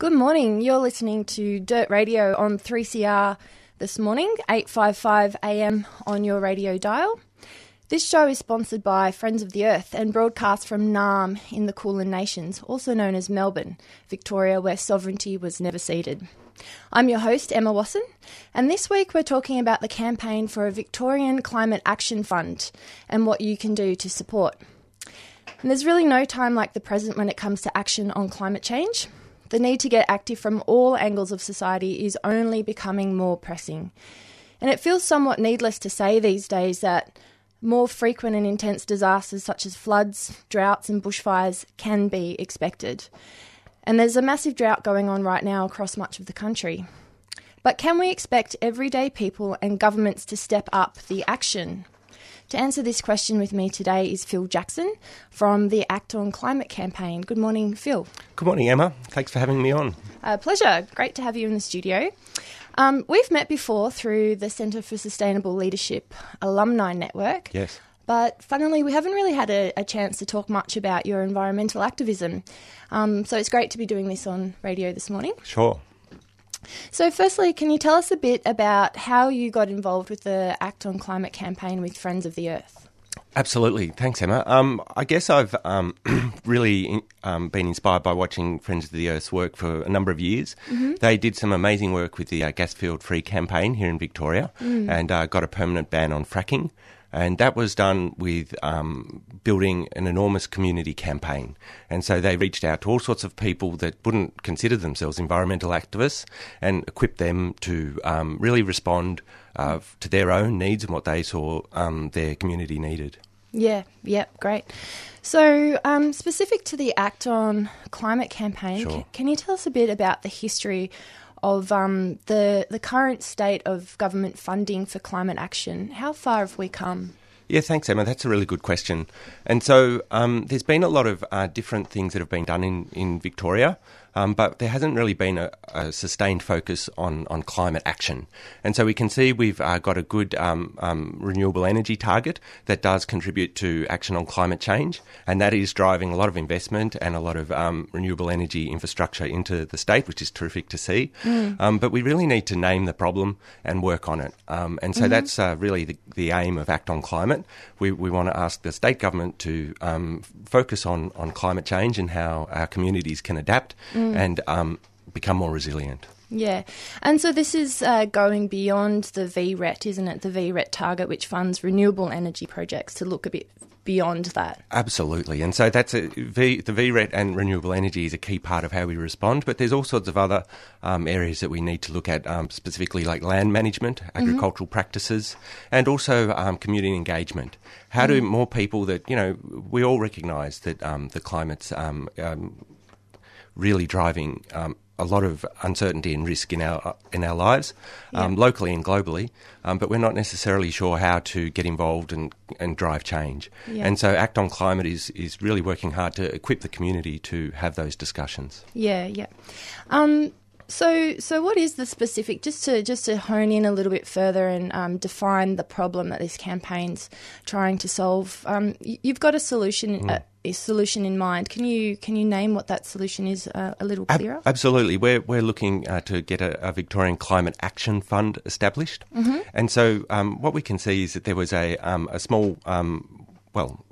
Good morning. You're listening to Dirt Radio on 3CR this morning, 855 AM on your radio dial. This show is sponsored by Friends of the Earth and broadcast from Naarm in the Kulin Nations, also known as Melbourne, Victoria, where sovereignty was never ceded. I'm your host, Emma Wasson, and this week we're talking about the campaign for a Victorian Climate Action Fund and what you can do to support. And there's really no time like the present when it comes to action on climate change. The need to get active from all angles of society is only becoming more pressing. And it feels somewhat needless to say these days that more frequent and intense disasters such as floods, droughts, and bushfires can be expected. And there's a massive drought going on right now across much of the country. But can we expect everyday people and governments to step up the action? To answer this question with me today is Phil Jackson from the Act on Climate campaign. Good morning, Phil. Good morning, Emma. Thanks for having me on. Uh, pleasure. Great to have you in the studio. Um, we've met before through the Centre for Sustainable Leadership Alumni Network. Yes. But funnily, we haven't really had a, a chance to talk much about your environmental activism. Um, so it's great to be doing this on radio this morning. Sure. So, firstly, can you tell us a bit about how you got involved with the Act on Climate campaign with Friends of the Earth? Absolutely. Thanks, Emma. Um, I guess I've um, really um, been inspired by watching Friends of the Earth's work for a number of years. Mm-hmm. They did some amazing work with the uh, Gasfield Free campaign here in Victoria mm. and uh, got a permanent ban on fracking. And that was done with um, building an enormous community campaign. And so they reached out to all sorts of people that wouldn't consider themselves environmental activists and equipped them to um, really respond uh, to their own needs and what they saw um, their community needed. Yeah, yeah, great. So, um, specific to the Act on Climate campaign, Sure. can, can you tell us a bit about the history of um, the the current state of government funding for climate action? How far have we come? Yeah, thanks, Emma. That's a really good question. And so um, there's been a lot of uh, different things that have been done in, in Victoria, um, but there hasn't really been a, a, sustained focus on, on climate action. And so we can see we've uh, got a good um, um, renewable energy target that does contribute to action on climate change, and that is driving a lot of investment and a lot of um, renewable energy infrastructure into the state, which is terrific to see. Um, but we really need to name the problem and work on it. Um, and so that's uh, really the, the aim of Act on Climate. We, we want to ask the state government to um, focus on, on climate change and how our communities can adapt and um, become more resilient. Yeah, and so this is uh, going beyond the VRET, isn't it? The VRET target, which funds renewable energy projects, to look a bit beyond that. Absolutely, and so that's a v, the VRET and renewable energy is a key part of how we respond. But there's all sorts of other um, areas that we need to look at, um, specifically like land management, agricultural practices, and also um, community engagement. How do more people that you know we all recognise that um, the climate's um, um, really driving um, a lot of uncertainty and risk in our in our lives, um, locally and globally. Um, but we're not necessarily sure how to get involved and, and drive change. Yeah. And so, Act on Climate is is really working hard to equip the community to have those discussions. Yeah, yeah. Um, so, so what is the specific? Just to just to hone in a little bit further and um, define the problem that this campaign's trying to solve. Um, you've got a solution, a, a solution in mind. Can you can you name what that solution is uh, a little clearer? absolutely, we're we're looking uh, to get a, a Victorian Climate Action Fund established, Mm-hmm. and so um, what we can see is that there was a um, a small um, well.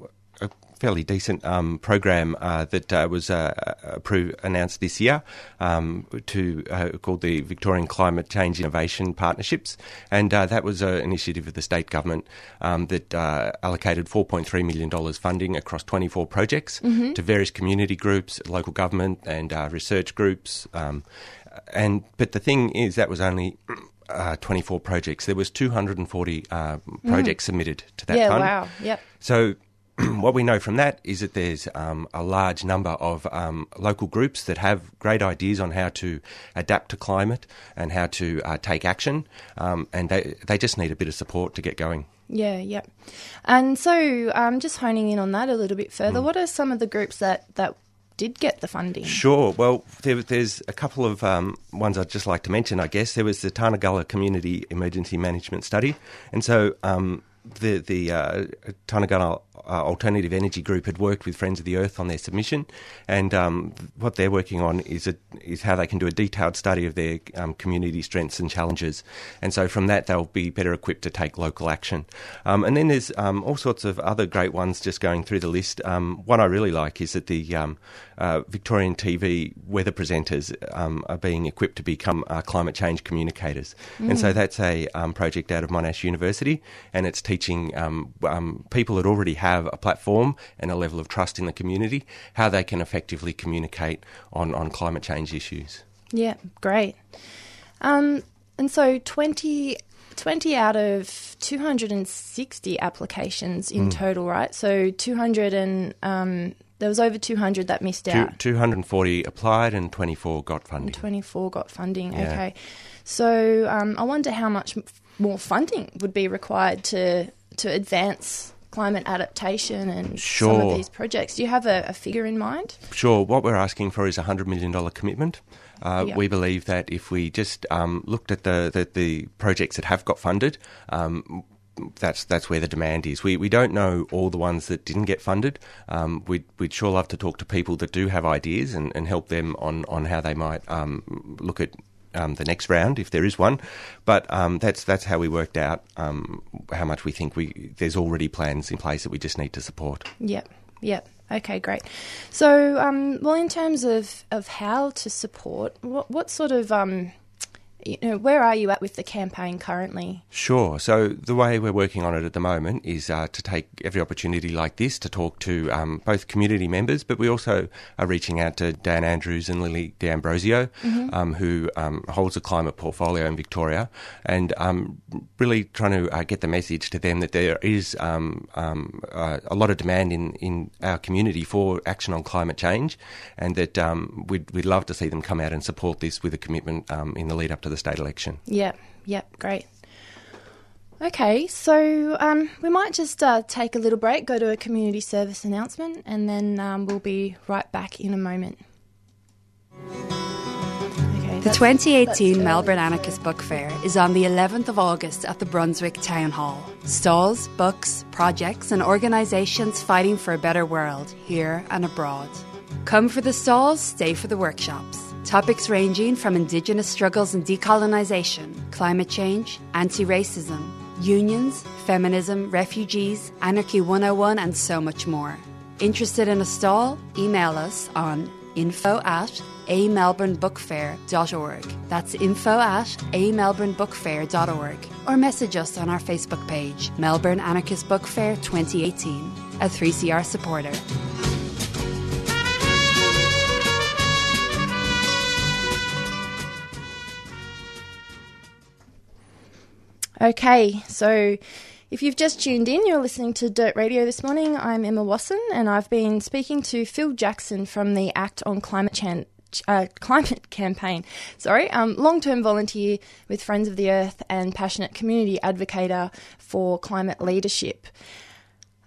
Fairly decent um, program uh, that uh, was uh, approved, announced this year um, to uh, called the Victorian Climate Change Innovation Partnerships, and uh, that was an initiative of the state government um, that uh, allocated 4.3 million dollars funding across 24 projects to various community groups, local government, and uh, research groups. Um, and but the thing is, that was only. Uh, 24 projects. There was 240 uh, projects submitted to that yeah, fund. wow. Yep. So, what we know from that is that there's um, a large number of um, local groups that have great ideas on how to adapt to climate and how to uh, take action, um, and they, they just need a bit of support to get going. Yeah, yep. And so, um, just honing in on that a little bit further, what are some of the groups that, that did get the funding? Sure. Well, there, there's a couple of um, ones I'd just like to mention, I guess. There was the Tarnagulla Community Emergency Management Study. And so um, the, the uh, Tarnagulla uh, Alternative Energy Group had worked with Friends of the Earth on their submission. And um, what they're working on is, a, is how they can do a detailed study of their um, community strengths and challenges. And so from that, they'll be better equipped to take local action. Um, and then there's um, all sorts of other great ones just going through the list. Um, one I really like is that the um, uh, Victorian TV weather presenters um, are being equipped to become uh, climate change communicators. And so that's a um, project out of Monash University, and it's teaching um, um, people that already have a platform and a level of trust in the community how they can effectively communicate on, on climate change issues. Yeah, great. Um, and so 20, 20 out of 260 applications in total, right? So 200 and um, there was over 200 that missed Two, out. 240 applied and 24 got funding. And 24 got funding. Yeah. Okay. So um, I wonder how much more funding would be required to to advance climate adaptation and some of these projects. Do you have a, a figure in mind? Sure. What we're asking for is a $100 million commitment. Uh, Yeah. We believe that if we just um, looked at the, the, the projects that have got funded, um, that's that's where the demand is. We we don't know all the ones that didn't get funded. Um, we'd we'd sure love to talk to people that do have ideas and, and help them on, on how they might um, look at um, the next round if there is one. But um, that's that's how we worked out um, how much we think we there's already plans in place that we just need to support. Yep. Yep. Okay, great. So, um, well, in terms of, of how to support, what, what sort of, um, you know, where are you at with the campaign currently? Sure. So the way we're working on it at the moment is uh, to take every opportunity like this to talk to um, both community members, but we also are reaching out to Dan Andrews and Lily D'Ambrosio, um, who um, holds a climate portfolio in Victoria, and um, really trying to uh, get the message to them that there is um, um, uh, a lot of demand in, in our community for action on climate change, and that um, we'd, we'd love to see them come out and support this with a commitment um, in the lead up to the state election. Yep. Yep. Great. Okay, so um, we might just uh, take a little break, go to a community service announcement, and then um, we'll be right back in a moment. Okay, The 2018 Melbourne Anarchist Book Fair is on the 11th of August at the Brunswick Town Hall. Stalls, books, projects, and organisations fighting for a better world, here and abroad. Come for the stalls, stay for the workshops. Topics ranging from Indigenous struggles and decolonisation, climate change, anti racism, unions, feminism, refugees, Anarchy 101, and so much more. Interested in a stall? Email us on info at amelbournebookfair.org. That's info at amelbournebookfair.org. Or message us on our Facebook page, Melbourne Anarchist Book Fair 2018, a 3CR supporter. Okay, so if you've just tuned in, you're listening to Dirt Radio this morning. I'm Emma Wasson, and I've been speaking to Phil Jackson from the Act on Climate Change. Uh, climate campaign, sorry, um, long term volunteer with Friends of the Earth and passionate community advocator for climate leadership.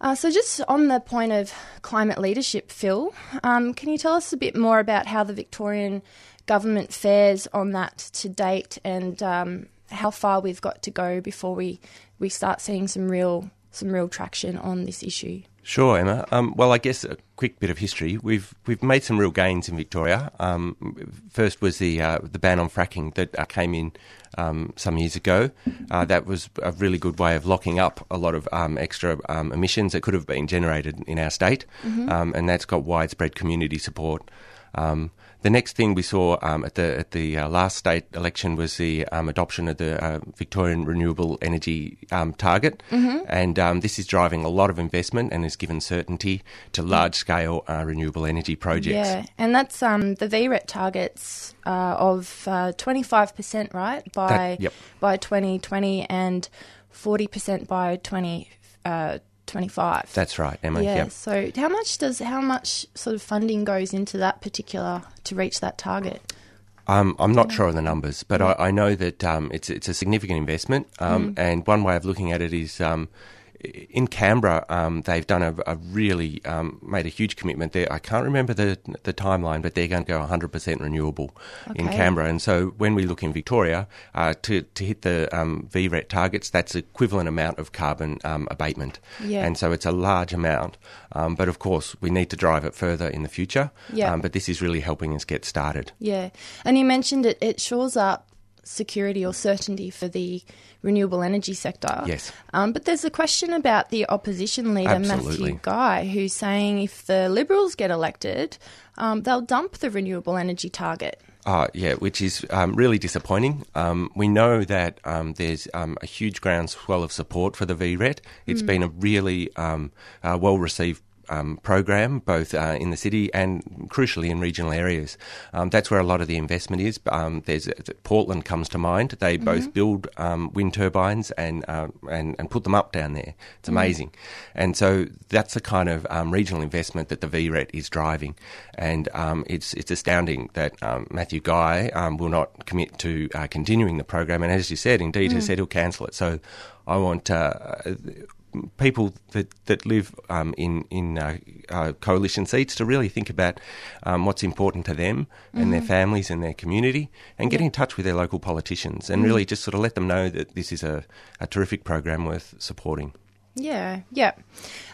Uh, so, just on the point of climate leadership, Phil, um, can you tell us a bit more about how the Victorian government fares on that to date and um, how far we've got to go before we, we start seeing some real some real traction on this issue? Sure, Emma. Um, well, I guess a quick bit of history. We've we've made some real gains in Victoria. Um, first was the uh, the ban on fracking that uh, came in um, some years ago. Uh, that was a really good way of locking up a lot of um, extra um, emissions that could have been generated in our state, um, and that's got widespread community support. Um, the next thing we saw um, at the at the uh, last state election was the um, adoption of the uh, Victorian Renewable Energy um, Target, and um, this is driving a lot of investment and has given certainty to large scale uh, renewable energy projects. Yeah, and that's um, the VRET targets uh, of twenty five percent, right, by That- yep. by twenty twenty and forty percent by twenty uh, twenty five. That's right, Emma. yeah. Yep. So how much does how much sort of funding goes into that particular to reach that target? Um, I'm not sure of the numbers, but I, I know that um, it's it's a significant investment. Um, And one way of looking at it is um, in Canberra, um, they've done a, a really um, made a huge commitment there. I can't remember the the timeline, but they're going to go 100% renewable in Canberra. And so when we look in Victoria uh, to to hit the um, VRET targets, that's equivalent amount of carbon um, abatement. Yeah. And so it's a large amount. Um, but of course, we need to drive it further in the future. Yeah. Um, but this is really helping us get started. Yeah, and you mentioned it. It shores up security or certainty for the renewable energy sector. Yes. Um, but there's a question about the opposition leader, Absolutely. Matthew Guy, who's saying if the Liberals get elected, um, they'll dump the renewable energy target. Uh, yeah, which is um, really disappointing. Um, we know that um, there's um, a huge groundswell of support for the VRET. It's been a really um, uh, well received. Um, program both uh, in the city and crucially in regional areas. Um, that's where a lot of the investment is. Um, there's Portland comes to mind. They both build um, wind turbines and, uh, and and put them up down there. It's amazing, and so that's the kind of um, regional investment that the VRET is driving, and um, it's it's astounding that um, Matthew Guy um, will not commit to uh, continuing the program, and as you said, indeed has said he'll cancel it. So I want. Uh, people that that live um, in in uh, uh, coalition seats to really think about um, what's important to them and their families and their community, and get in touch with their local politicians and really just sort of let them know that this is a, a terrific program worth supporting. Yeah, yeah.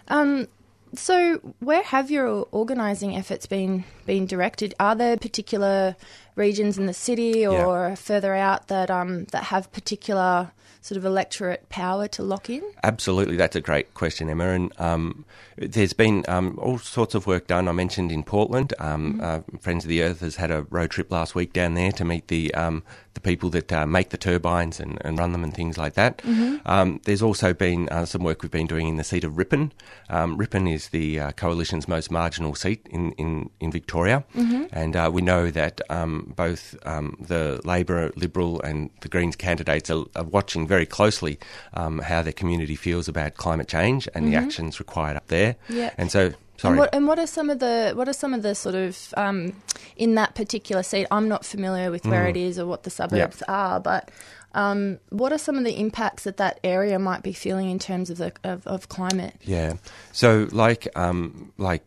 Um, so, where have your organising efforts been been directed? Are there particular regions in the city or further out that um, that have particular sort of electorate power to lock in? Absolutely, that's a great question, Emma. And um, there's been um, all sorts of work done. I mentioned in Portland, um, uh, Friends of the Earth has had a road trip last week down there to meet the um, the people that uh, make the turbines and, and run them and things like that. Um, there's also been uh, some work we've been doing in the seat of Ripon. Um, Ripon is the uh, coalition's most marginal seat in in, in Victoria, and uh, we know that um, both um, the Labor, Liberal, and the Greens candidates are, are watching very closely um, how their community feels about climate change and the actions required up there. Yeah. And so, sorry. And what, and what are some of the what are some of the sort of um, in that particular seat? I'm not familiar with where it is or what the suburbs are, but um, what are some of the impacts that that area might be feeling in terms of the of, of climate? Yeah. So, like, um, like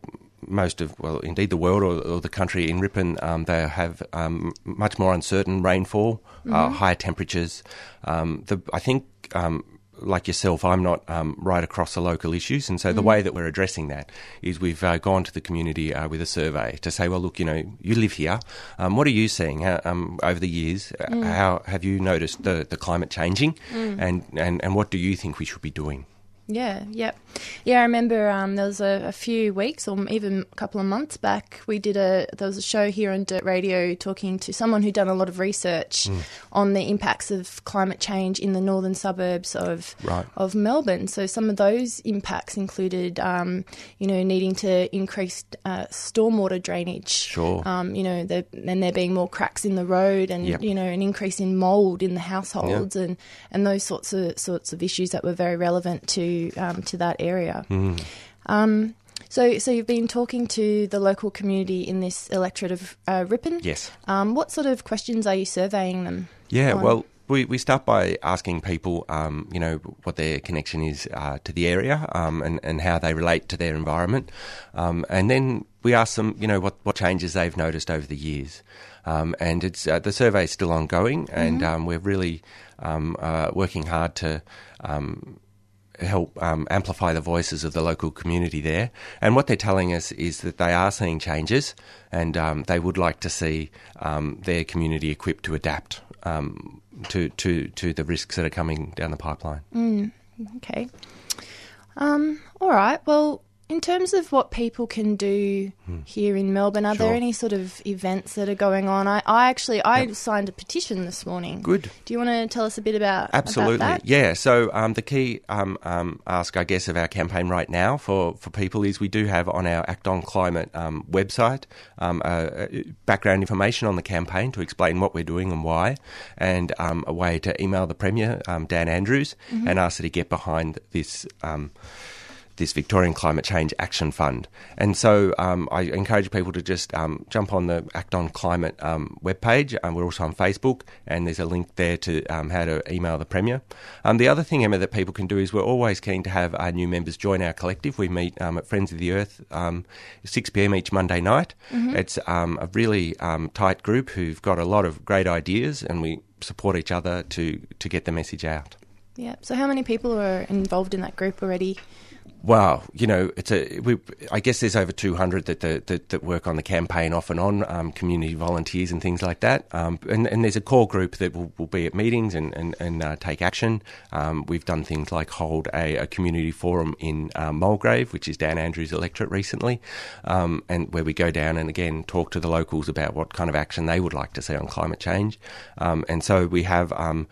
most of, well, indeed, the world or, or the country in Ripon, um, they have um, much more uncertain rainfall, uh, higher temperatures. Um, the, I think. Um, like yourself, I'm not um, right across the local issues, and so the way that we're addressing that is we've uh, gone to the community uh, with a survey to say, well, look, you know, you live here. Um, what are you seeing how, um, over the years? Uh, How have you noticed the, the climate changing, and, and and what do you think we should be doing? Yeah, yeah, yeah. I remember um, there was a, a few weeks or even a couple of months back. We did a there was a show here on Dirt Radio talking to someone who'd done a lot of research Mm. on the impacts of climate change in the northern suburbs of Right. of Melbourne. So some of those impacts included, um, you know, needing to increase uh, stormwater drainage. Sure. Um, you know, the, and there being more cracks in the road, and Yep. you know, an increase in mould in the households, and and those sorts of sorts of issues that were very relevant to um, to that area. Mm. Um, so, so you've been talking to the local community in this electorate of uh, Ripon. Yes. Um, what sort of questions are you surveying them? Yeah, on? well, we, we start by asking people, um, you know, what their connection is uh, to the area um, and, and how they relate to their environment. Um, and then we ask them, you know, what, what changes they've noticed over the years. Um, and it's uh, the survey is still ongoing, and um, we're really um, uh, working hard to um, help um, amplify the voices of the local community there. And what they're telling us is that they are seeing changes, and um, they would like to see um, their community equipped to adapt um, to to to the risks that are coming down the pipeline. Okay. Um, all right. Well, in terms of what people can do here in Melbourne, are there Hmm. Any sort of events that are going on? I, I actually I signed a petition this morning. Good. Do you want to tell us a bit about Absolutely, about yeah. So um, the key um, um, ask, I guess, of our campaign right now for, for people is we do have on our Act on Climate um, website um, uh, uh, background information on the campaign to explain what we're doing and why, and um, a way to email the Premier, um, Dan Andrews, and ask her to get behind this. This Victorian Climate Change Action Fund. And so um, I encourage people to just um, jump on the Act on Climate um, webpage. Um, we're also on Facebook, and there's a link there to um, how to email the Premier. Um, the other thing, Emma, that people can do is we're always keen to have our new members join our collective. We meet um, at Friends of the Earth um, 6 pm each Monday night. It's um, a really um, tight group who've got a lot of great ideas, and we support each other to, to get the message out. Yeah. So, how many people are involved in that group already? Well, you know, it's a. We, I guess there's over 200 that, that that work on the campaign off and on, um, community volunteers and things like that. Um, and, and there's a core group that will, will be at meetings and and, and uh, take action. Um, we've done things like hold a, a community forum in uh, Mulgrave, which is Dan Andrews' electorate recently, um, and where we go down and again talk to the locals about what kind of action they would like to see on climate change. Um, and so we have, um,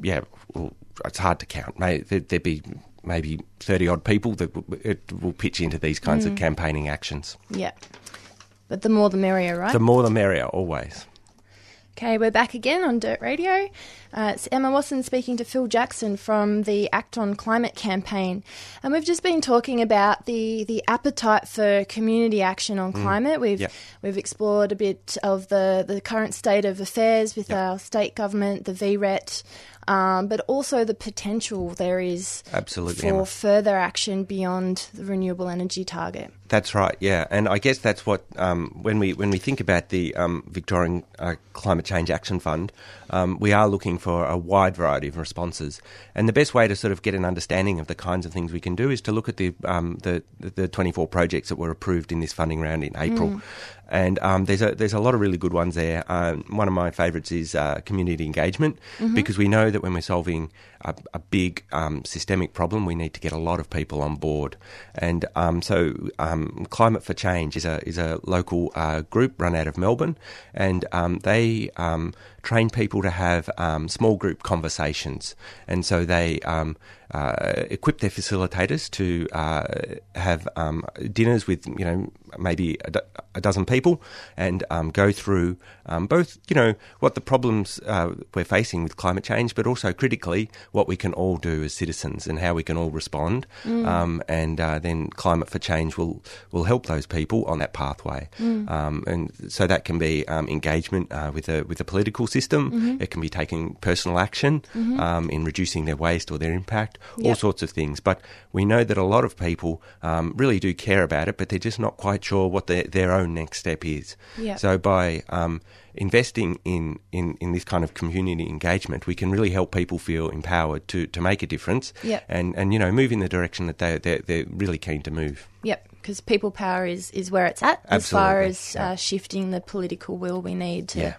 yeah, well, it's hard to count. May there, be maybe 30 odd people that w- it will pitch into these kinds of campaigning actions. Yeah. But the more the merrier, right? The more the merrier, always. Okay, we're back again on Dirt Radio. Uh, it's Emma Wasson speaking to Phil Jackson from the Act on Climate campaign. And we've just been talking about the, the appetite for community action on climate. We've Yep. we've explored a bit of the, the current state of affairs with our state government, the VRET, um, but also the potential there is Absolutely, for Emma. further action beyond the renewable energy target. That's right, yeah, and I guess that's what um, when we when we think about the um, Victorian uh, Climate Change Action Fund, um, we are looking for a wide variety of responses, and the best way to sort of get an understanding of the kinds of things we can do is to look at the um, the the 24 projects that were approved in this funding round in April, and um, there's a there's a lot of really good ones there. Um, one of my favourites is uh, community engagement because we know that when we're solving a, a big um, systemic problem, we need to get a lot of people on board, and um, so um, Climate for Change is a is a local uh, group run out of Melbourne, and um, they um, train people to have um, small group conversations, and so they um, uh, equip their facilitators to uh, have um, dinners with you know maybe a, do- a dozen people and um, go through um, both you know what the problems uh, we're facing with climate change, but also critically what we can all do as citizens and how we can all respond. Um, and uh, then climate for change will will help those people on that pathway. Um, and so that can be um, engagement uh, with the with the political system. It can be taking personal action um, in reducing their waste or their impact. All sorts of things. But we know that a lot of people um, really do care about it, but they're just not quite sure what their their own next step is. Yep. So by um, investing in, in, in this kind of community engagement, we can really help people feel empowered to, to make a difference Yep. and, and you know move in the direction that they they're, they're really keen to move. Yep, because people power is, is where it's at Absolutely. as far as uh, shifting the political will we need to Yeah.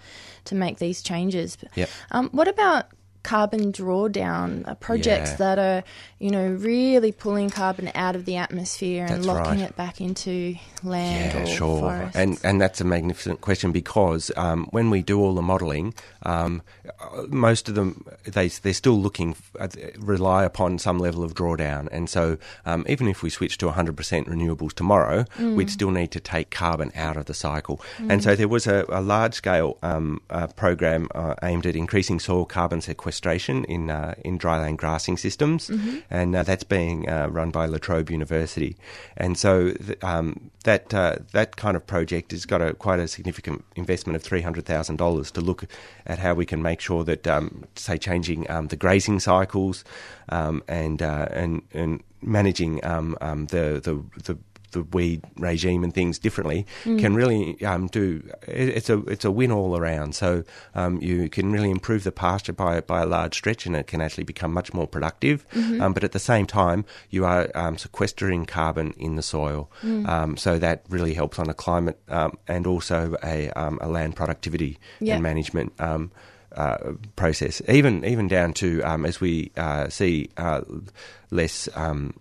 To make these changes. Yep. Um, what about carbon drawdown uh, projects Yeah. that are you know really pulling carbon out of the atmosphere and That's locking right. it back into land Yeah, or sure. forests? And and that's a magnificent question because um, when we do all the modelling, um, uh, most of them they they're still looking uh, rely upon some level of drawdown, and so um, even if we switch to 100% renewables tomorrow, we'd still need to take carbon out of the cycle. And so there was a, a large scale um, uh, program uh, aimed at increasing soil carbon sequestration in uh, in dryland grassing systems, and uh, that's being uh, run by La Trobe University. And so th- um, that uh, that kind of project has got a quite a significant investment of three hundred thousand dollars to look at how we can make sure that, um, say, changing um, the grazing cycles um, and uh, and and managing um, um, the the, the the weed regime and things differently can really um, do. It's a it's a win all around. So um, you can really improve the pasture by by a large stretch, and it can actually become much more productive. Um, but at the same time, you are um, sequestering carbon in the soil, um, so that really helps on a climate um, and also a um, a land productivity Yeah. and management. Um, uh, process, even even down to um, as we uh, see uh, less um,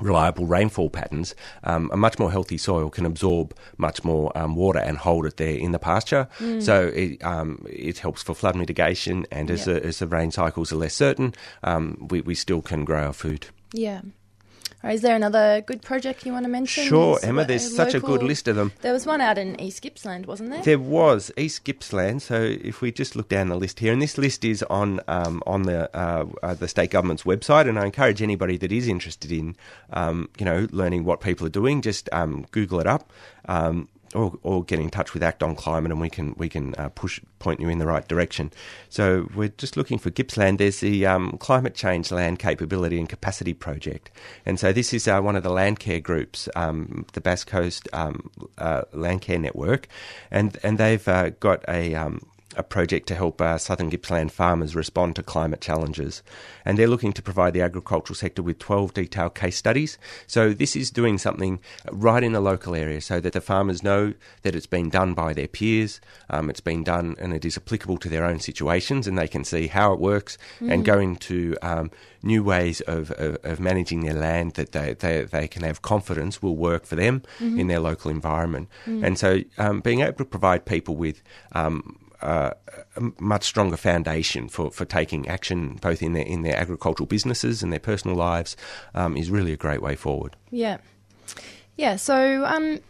reliable rainfall patterns, um, a much more healthy soil can absorb much more um, water and hold it there in the pasture. So it, um, it helps for flood mitigation, and as, Yeah. the, as the rain cycles are less certain, um, we, we still can grow our food. Yeah. Right, is there another good project you want to mention? Sure, Is Emma, there's such a good list of them. There was one out in East Gippsland, wasn't there? There was East Gippsland. So if we just look down the list here, and this list is on um, on the uh, uh, the state government's website, and I encourage anybody that is interested in um, you know learning what people are doing, just um, Google it up. Um, or, or get in touch with Act on Climate, and we can we can uh, push point you in the right direction. So we're just looking for Gippsland. There's the um, Climate Change Land Capability and Capacity Project, and so this is uh, one of the land care groups, um, the Bass Coast um, uh, Land Care Network, and and they've uh, got a um, a project to help uh, southern Gippsland farmers respond to climate challenges. And they're looking to provide the agricultural sector with 12 detailed case studies. So this is doing something right in the local area so that the farmers know that it's been done by their peers, um, it's been done and it is applicable to their own situations and they can see how it works and go into um, new ways of, of, of managing their land that they, they, they can have confidence will work for them in their local environment. And so um, being able to provide people with um, uh, a much stronger foundation for, for taking action both in their in their agricultural businesses and their personal lives um, is really a great way forward. Yeah. Yeah, so um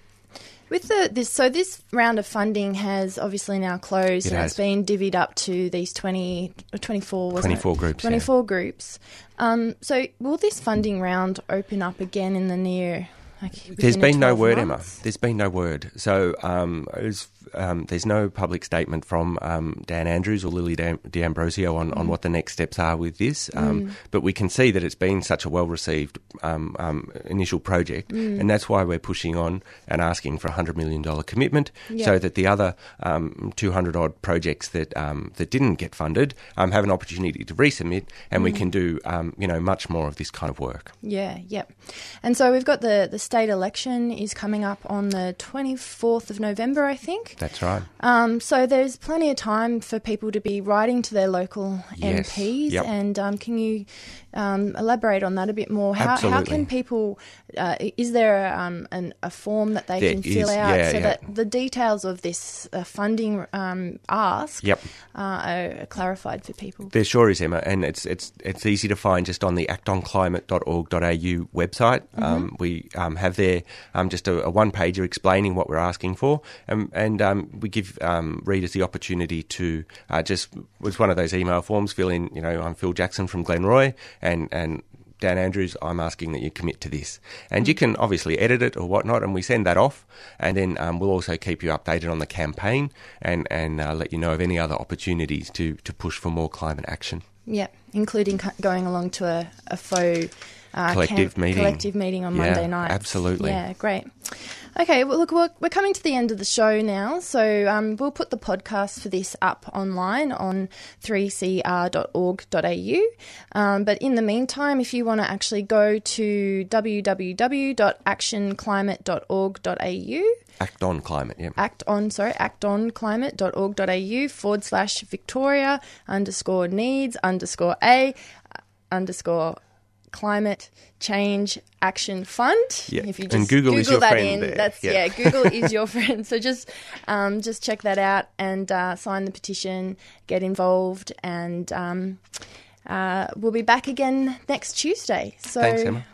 with the this so this round of funding has obviously now closed It and has. it's been divvied up to these 20 uh, 24 wasn't 24 it? groups, yeah. 24 groups. Um so will this funding round open up again in the near like There's been no 12 word, months? Emma. There's been no word. So um, was, um, there's no public statement from um, Dan Andrews or Lily D'Ambrosio on, Mm. on what the next steps are with this. Um, But we can see that it's been such a well received um, um, initial project, Mm. and that's why we're pushing on and asking for a $100 million commitment Yeah. so that the other um, 200 odd projects that, um, that didn't get funded um, have an opportunity to resubmit, and Mm. we can do um, you know much more of this kind of work. Yeah, yep. And so we've got the the state election is coming up on the 24th of November, I think. That's right. Um, so there's plenty of time for people to be writing to their local Yes, MPs. yep. And um, can you um, elaborate on that a bit more? How, how can people? Uh, is there um, an, a form that they There can fill is, out yeah, so yeah. that the details of this uh, funding um, ask Yep. uh, are clarified for people? There sure is, Emma, and it's it's it's easy to find just on the actonclimate.org.au website. Um, we um, have there um, just a, a one pager explaining what we're asking for, um, and um, we give um, readers the opportunity to uh, just was one of those email forms. Fill in, you know, I'm Phil Jackson from Glenroy, and and. Dan Andrews, I'm asking that you commit to this. And you can obviously edit it or whatnot, and we send that off. And then um, we'll also keep you updated on the campaign and, and uh, let you know of any other opportunities to, to push for more climate action. Yeah, including going along to a, a faux uh, Collective camp- meeting. collective meeting on Yeah, Monday night. absolutely. Yeah, great. Okay, well, look, we're, we're coming to the end of the show now, so um, we'll put the podcast for this up online on 3cr.org.au. Um, but in the meantime, if you want to actually go to www.actionclimate.org.au, Act on climate, yeah. act on sorry actonclimate.org.au forward slash victoria underscore needs underscore a underscore climate change action fund. Yeah, if you and just Google is your that friend in there, that's yeah. yeah google is your friend. So just um, just check that out and uh, sign the petition get involved and um, uh, we'll be back again next tuesday. So Thanks, Emma.